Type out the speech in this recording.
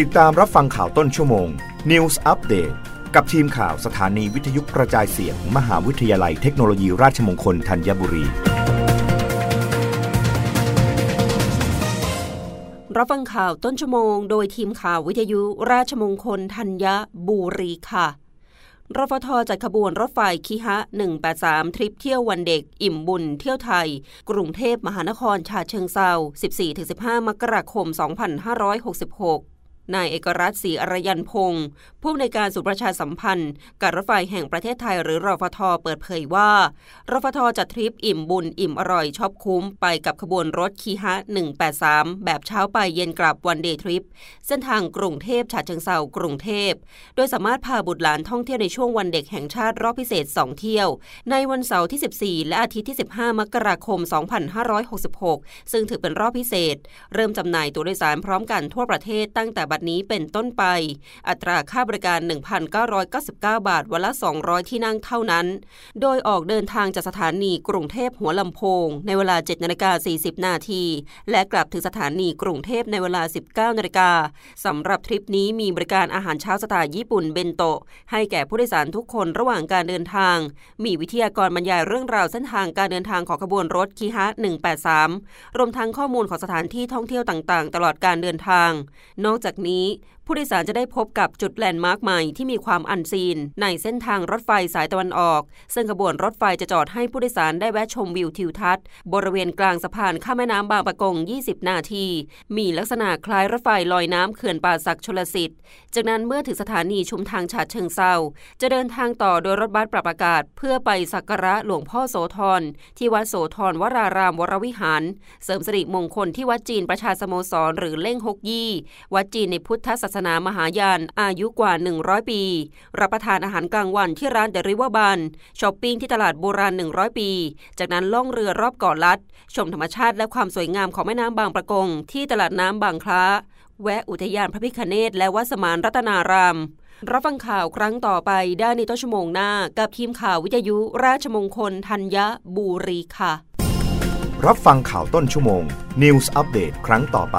ติดตามรับฟังข่าวต้นชั่วโมง News Update กับทีมข่าวสถานีวิทยุกระจายเสียงมมหาวิทยาลัยเทคโนโลยีราชมงคลธัญบุรี รับฟังข่าวต้นชั่วโมง โดยทีมข่าววิทยุราชมงคลธัญบุรีค่ะรฟทจัดขบวนรถไฟคิฮะ 183 ทริปเที่ยววันเด็ก อิ่มบุญเที่ยวไทย กรุงเทพมหานครชาเชิงเซา14-15 มกราคม 2566 นายเอกรัตศรีอรยันพงศ์ผู้ในการสุประชาสัมพันธ์ การรถไฟแห่งประเทศไทยหรือรฟทเปิดเผยว่ารฟทจัดทริปอิ่มบุญอิ่มอร่อยชอบคุ้มไปกับขบวนรถคีฮะ 183 แบบเช้าไปเย็นกลับวันเดย์ทริป เส้นทางกรุงเทพฉะเชิงเซากรุงเทพ โดยสามารถพาบุตรหลานท่องเที่ยวในช่วงวันเด็กแห่งชาติรอบพิเศษ 2 เที่ยว ในวันเสาร์ที่ 14 และอาทิตย์ที่ 15 มกราคม 2566 ซึ่งถือเป็นรอบพิเศษ เริ่มจำหน่ายตัวโดยสารพร้อมกันทั่วประเทศตั้งแต่บัดนี้เป็นต้นไป อัตราค่าบริการ 1,999 บาทวันละ 200 ที่นั่งเท่านั้น โดยออกเดินทางจากสถานีกรุงเทพหัวลำโพง ในเวลา 7นาฬิกา40 นาที และกลับถึงสถานีกรุงเทพในเวลา 19นาฬิกาสำหรับทริปนี้มีบริการอาหารเช้าสไตล์ญี่ปุ่นเบนโตะให้แก่ผู้โดยสารทุกคนระหว่างการเดินทาง มีวิทยากรบรรยายเรื่องราวเส้นทางการเดินทางของขบวนรถคีฮะ 183 รวมทั้งข้อมูลของสถานที่ท่องเที่ยวต่างๆ ตลอดการเดินทาง นอกจากนี้ ผู้โดยสารจะได้พบกับจุดแลนด์มาร์คใหม่ที่มีความอันซีน ในเส้นทางรถไฟสายตะวันออก ซึ่งขบวนรถไฟจะจอดให้ผู้โดยสารได้แวะชมวิวทิวทัศน์ บริเวณกลางสะพานข้ามแม่น้ำบางปะกง 20 นาที มีลักษณะคล้ายรถไฟลอยน้ำเขื่อนป่าสักชลสิทธิ์ จากนั้นเมื่อถึงสถานีชุมทางฉาเชิงเซาจะเดินทางต่อโดยรถบัสปรับอากาศ เพื่อไปสักการะหลวงพ่อโสธรที่วัดโสธรวรารามวรวิหาร เสริมสิริมงคลที่วัดจีนประชาสโมสรหรือเล่งฮกยี่ วัดจีนในพุทธศาสนามหายานอายุกว่า 100 ปี รับประทานอาหารกลางวันที่ร้านเดริวบานช้อปปิ้งที่ตลาดโบราณ 100 ปี จากนั้นล่องเรือรอบเกาะลัด ชมธรรมชาติและความสวยงามของแม่น้ำบางประกง ที่ตลาดน้ำบางคล้า แวะอุทยานพระพิคเนตและวัดสมานรัตนารามรับฟังข่าวครั้งต่อไปได้ในต้นชั่วโมงหน้า กับทีมข่าววิทยุ ราชมงคลธัญบุรีค่ะ รับฟังข่าวต้นชั่วโมง News อัปเดตครั้งต่อไป